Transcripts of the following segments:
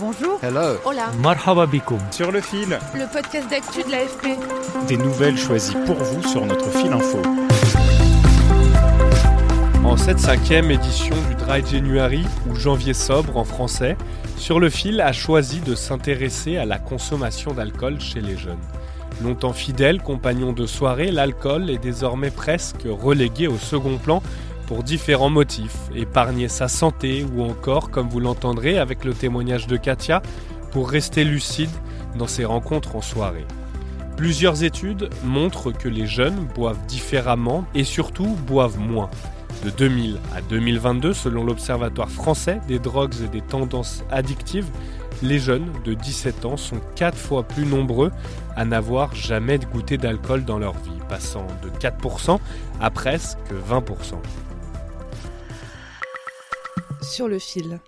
Bonjour. Hello. Hola. Marhaba bikoum. Sur le fil, Le podcast d'actu de l'AFP. des nouvelles choisies pour vous sur notre fil info. En cette cinquième édition du Dry January, ou janvier sobre en français, Sur le fil a choisi de s'intéresser à la consommation d'alcool chez les jeunes. Longtemps fidèle compagnon de soirée, l'alcool est désormais presque relégué au second plan pour différents motifs, épargner sa santé ou encore, comme vous l'entendrez avec le témoignage de Katia, pour rester lucide dans ses rencontres en soirée. Plusieurs études montrent que les jeunes boivent différemment et surtout boivent moins. De 2000 à 2022, selon l'Observatoire français des drogues et des tendances addictives, les jeunes de 17 ans sont 4 fois plus nombreux à n'avoir jamais goûté d'alcool dans leur vie, passant de 4% à presque 20%. Sur le fil.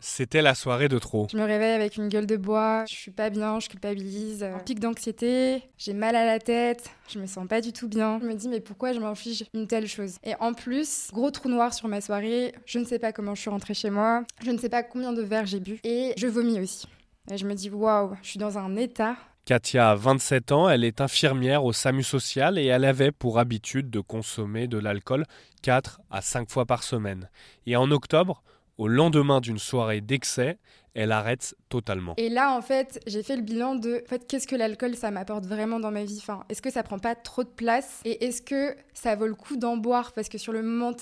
C'était la soirée de trop. Je me réveille avec une gueule de bois, je suis pas bien, je culpabilise, un pic d'anxiété, j'ai mal à la tête, je me sens pas du tout bien. Je me dis mais pourquoi je m'inflige une telle chose? Et en plus, gros trou noir sur ma soirée, je ne sais pas comment je suis rentrée chez moi, je ne sais pas combien de verres j'ai bu et je vomis aussi. Et je me dis waouh, je suis dans un état. Katia a 27 ans, elle est infirmière au SAMU social et elle avait pour habitude de consommer de l'alcool 4 à 5 fois par semaine. Et en octobre, au lendemain d'une soirée d'excès, elle arrête totalement. Et là, en fait, j'ai fait le bilan de en fait, qu'est-ce que l'alcool, ça m'apporte vraiment dans ma vie? Enfin, Est-ce que ça prend pas trop de place? Et est-ce que ça vaut le coup d'en boire? Parce que sur le moment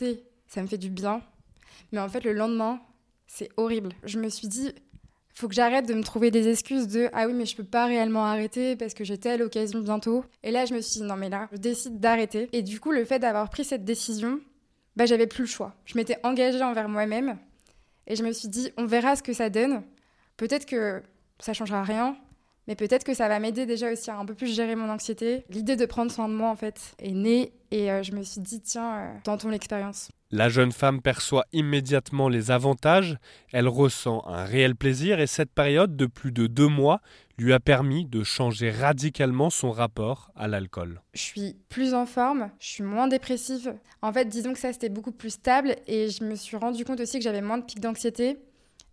ça me fait du bien. Mais en fait, le lendemain, c'est horrible. Je me suis dit, faut que j'arrête de me trouver des excuses de ah oui, mais je peux pas réellement arrêter parce que j'ai telle occasion bientôt. Et là, je me suis dit, non, mais là, je décide d'arrêter. Et du coup, le fait d'avoir pris cette décision, bah, j'avais plus le choix. Je m'étais engagée envers moi-même. Et je me suis dit, on verra ce que ça donne. Peut-être que ça changera rien, mais peut-être que ça va m'aider déjà aussi à un peu plus gérer mon anxiété. L'idée de prendre soin de moi, en fait, est née et euh, je me suis dit, tiens, euh, tentons l'expérience. La jeune femme perçoit immédiatement les avantages, elle ressent un réel plaisir et cette période de plus de deux mois lui a permis de changer radicalement son rapport à l'alcool. Je suis plus en forme, je suis moins dépressive. En fait, disons que ça, c'était beaucoup plus stable et je me suis rendu compte aussi que j'avais moins de pics d'anxiété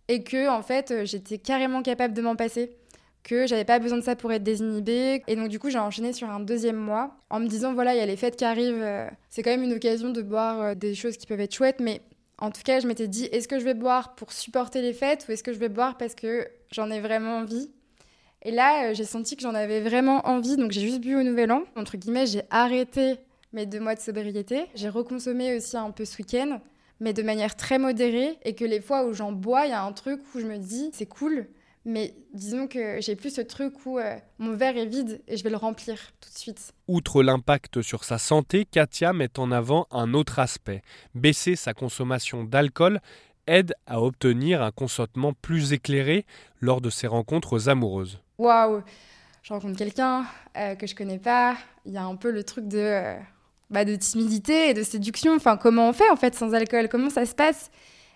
et que, en fait, j'étais carrément capable de m'en passer que j'avais pas besoin de ça pour être désinhibée. Et donc, du coup, j'ai enchaîné sur un deuxième mois en me disant voilà, il y a les fêtes qui arrivent, euh, c'est quand même une occasion de boire euh, des choses qui peuvent être chouettes, mais en tout cas, je m'étais dit est-ce que je vais boire pour supporter les fêtes ou est-ce que je vais boire parce que j'en ai vraiment envie? Et là, euh, j'ai senti que j'en avais vraiment envie, donc j'ai juste bu au nouvel an. Entre guillemets, j'ai arrêté mes deux mois de sobriété. J'ai reconsommé aussi un peu ce week-end, mais de manière très modérée, et que les fois où j'en bois, il y a un truc où je me dis c'est cool mais disons que j'ai plus ce truc où euh, mon verre est vide et je vais le remplir tout de suite. Outre l'impact sur sa santé, Katia met en avant un autre aspect. Baisser sa consommation d'alcool aide à obtenir un consentement plus éclairé lors de ses rencontres amoureuses. Waouh Je rencontre quelqu'un euh, que je connais pas, il y a un peu le truc de, euh, bah, de timidité et de séduction. Enfin, comment on fait en fait sans alcool? Comment ça se passe?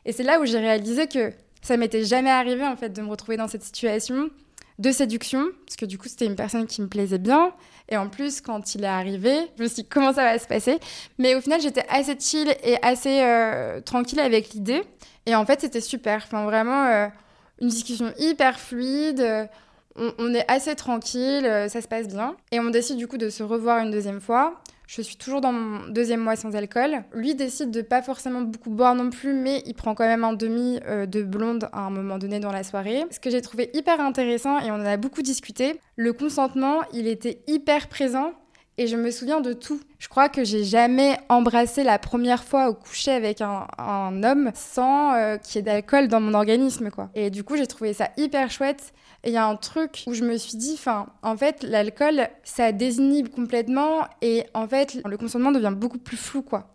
Et c'est là où j'ai réalisé que ça m'était jamais arrivé en fait de me retrouver dans cette situation de séduction, parce que du coup c'était une personne qui me plaisait bien. Et en plus, quand il est arrivé, je me suis dit comment ça va se passer? Mais au final, j'étais assez chill et assez euh, tranquille avec l'idée. Et en fait, c'était super. Enfin, vraiment, euh, une discussion hyper fluide. On, on, est assez tranquille, euh, ça se passe bien. Et on décide du coup de se revoir une deuxième fois. Je suis toujours dans mon deuxième mois sans alcool. Lui décide de pas forcément beaucoup boire non plus, mais il prend quand même un demi euh, de blonde à un moment donné dans la soirée. Ce que j'ai trouvé hyper intéressant, et on en a beaucoup discuté, le consentement, il était hyper présent. Et je me souviens de tout. Je crois que j'ai jamais embrassé la première fois au coucher avec un, homme sans euh, qu'il y ait d'alcool dans mon organisme, quoi. Et du coup, j'ai trouvé ça hyper chouette. Et il y a un truc où je me suis dit, enfin, en fait, l'alcool, ça désinhibe complètement et en fait, le consentement devient beaucoup plus flou, quoi.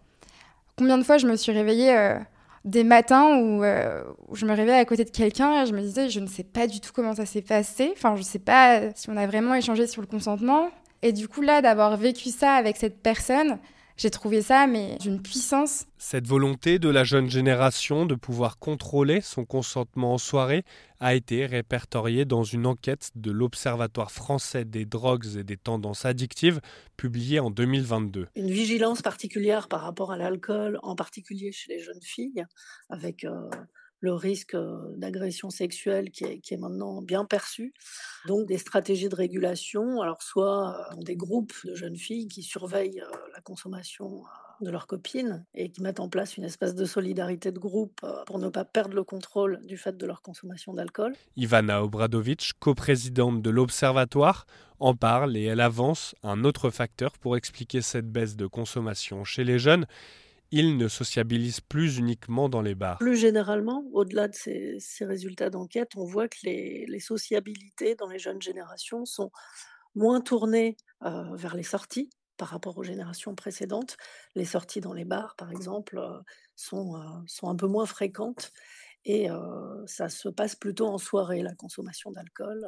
Combien de fois je me suis réveillée euh, des matins euh, où, je me réveillais à côté de quelqu'un et je me disais, je ne sais pas du tout comment ça s'est passé. Enfin, je ne sais pas si on a vraiment échangé sur le consentement. Et du coup, là, d'avoir vécu ça avec cette personne, j'ai trouvé ça, mais d'une puissance. Cette volonté de la jeune génération de pouvoir contrôler son consentement en soirée a été répertoriée dans une enquête de l'Observatoire français des drogues et des tendances addictives publiée en 2022. Une vigilance particulière par rapport à l'alcool, en particulier chez les jeunes filles, avec euh, le risque d'agression sexuelle qui est, maintenant bien perçu. Donc des stratégies de régulation, alors soit des groupes de jeunes filles qui surveillent la consommation de leurs copines et qui mettent en place une espèce de solidarité de groupe pour ne pas perdre le contrôle du fait de leur consommation d'alcool. Ivana Obradovic, coprésidente de l'Observatoire, en parle et elle avance un autre facteur pour expliquer cette baisse de consommation chez les jeunes ils ne sociabilisent plus uniquement dans les bars. Plus généralement, au-delà de ces, résultats d'enquête, on voit que les, sociabilités dans les jeunes générations sont moins tournées euh, vers les sorties par rapport aux générations précédentes. Les sorties dans les bars, par exemple, euh, sont, euh, sont un peu moins fréquentes et ça se passe plutôt en soirée, la consommation d'alcool,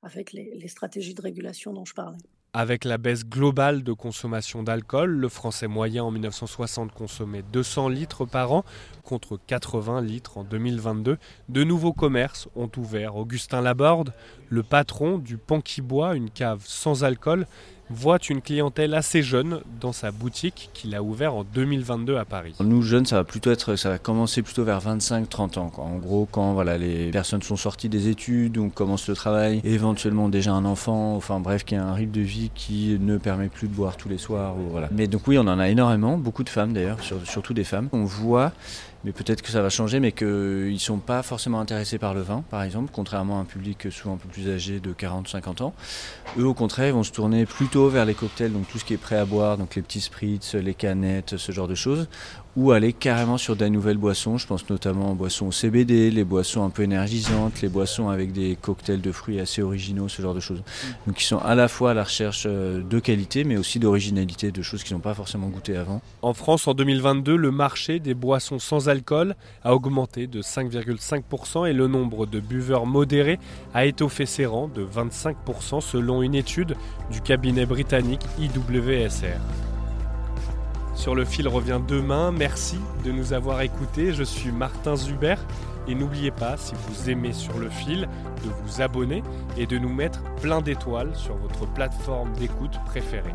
avec les stratégies de régulation dont je parlais. Avec la baisse globale de consommation d'alcool, le Français moyen en 1960 consommait 200 litres par an contre 80 litres en 2022. De nouveaux commerces ont ouvert. Augustin Laborde, le patron du Pan qui boit, une cave sans alcool, voit une clientèle assez jeune dans sa boutique qu'il a ouvert en 2022 à Paris. Nous jeunes, ça va plutôt être, ça va commencer plutôt vers 25-30 ans. En gros, quand voilà les personnes sont sorties des études, on commence le travail, éventuellement déjà un enfant, enfin bref, qui a un rythme de vie qui ne permet plus de boire tous les soirs. Ou, voilà. Mais donc oui, on en a énormément, beaucoup de femmes d'ailleurs, surtout des femmes. On voit mais peut-être que ça va changer, mais qu'ils ne sont pas forcément intéressés par le vin, par exemple, contrairement à un public souvent un peu plus âgé de 40-50 ans. Eux, au contraire, vont se tourner plutôt vers les cocktails, donc tout ce qui est prêt à boire, donc les petits spritz, les canettes, ce genre de choses, ou aller carrément sur des nouvelles boissons. Je pense notamment aux boissons au CBD, les boissons un peu énergisantes, les boissons avec des cocktails de fruits assez originaux, ce genre de choses. Donc ils sont à la fois à la recherche de qualité, mais aussi d'originalité, de choses qu'ils n'ont pas forcément goûté avant. En France, en 2022, le marché des boissons sans alcool a augmenté de 5,5% et le nombre de buveurs modérés a étoffé ses rangs de 25% selon une étude du cabinet britannique IWSR. Sur le fil revient demain. Merci de nous avoir écoutés. Je suis Martin Zuber. Et n'oubliez pas, si vous aimez sur le fil, de vous abonner et de nous mettre plein d'étoiles sur votre plateforme d'écoute préférée.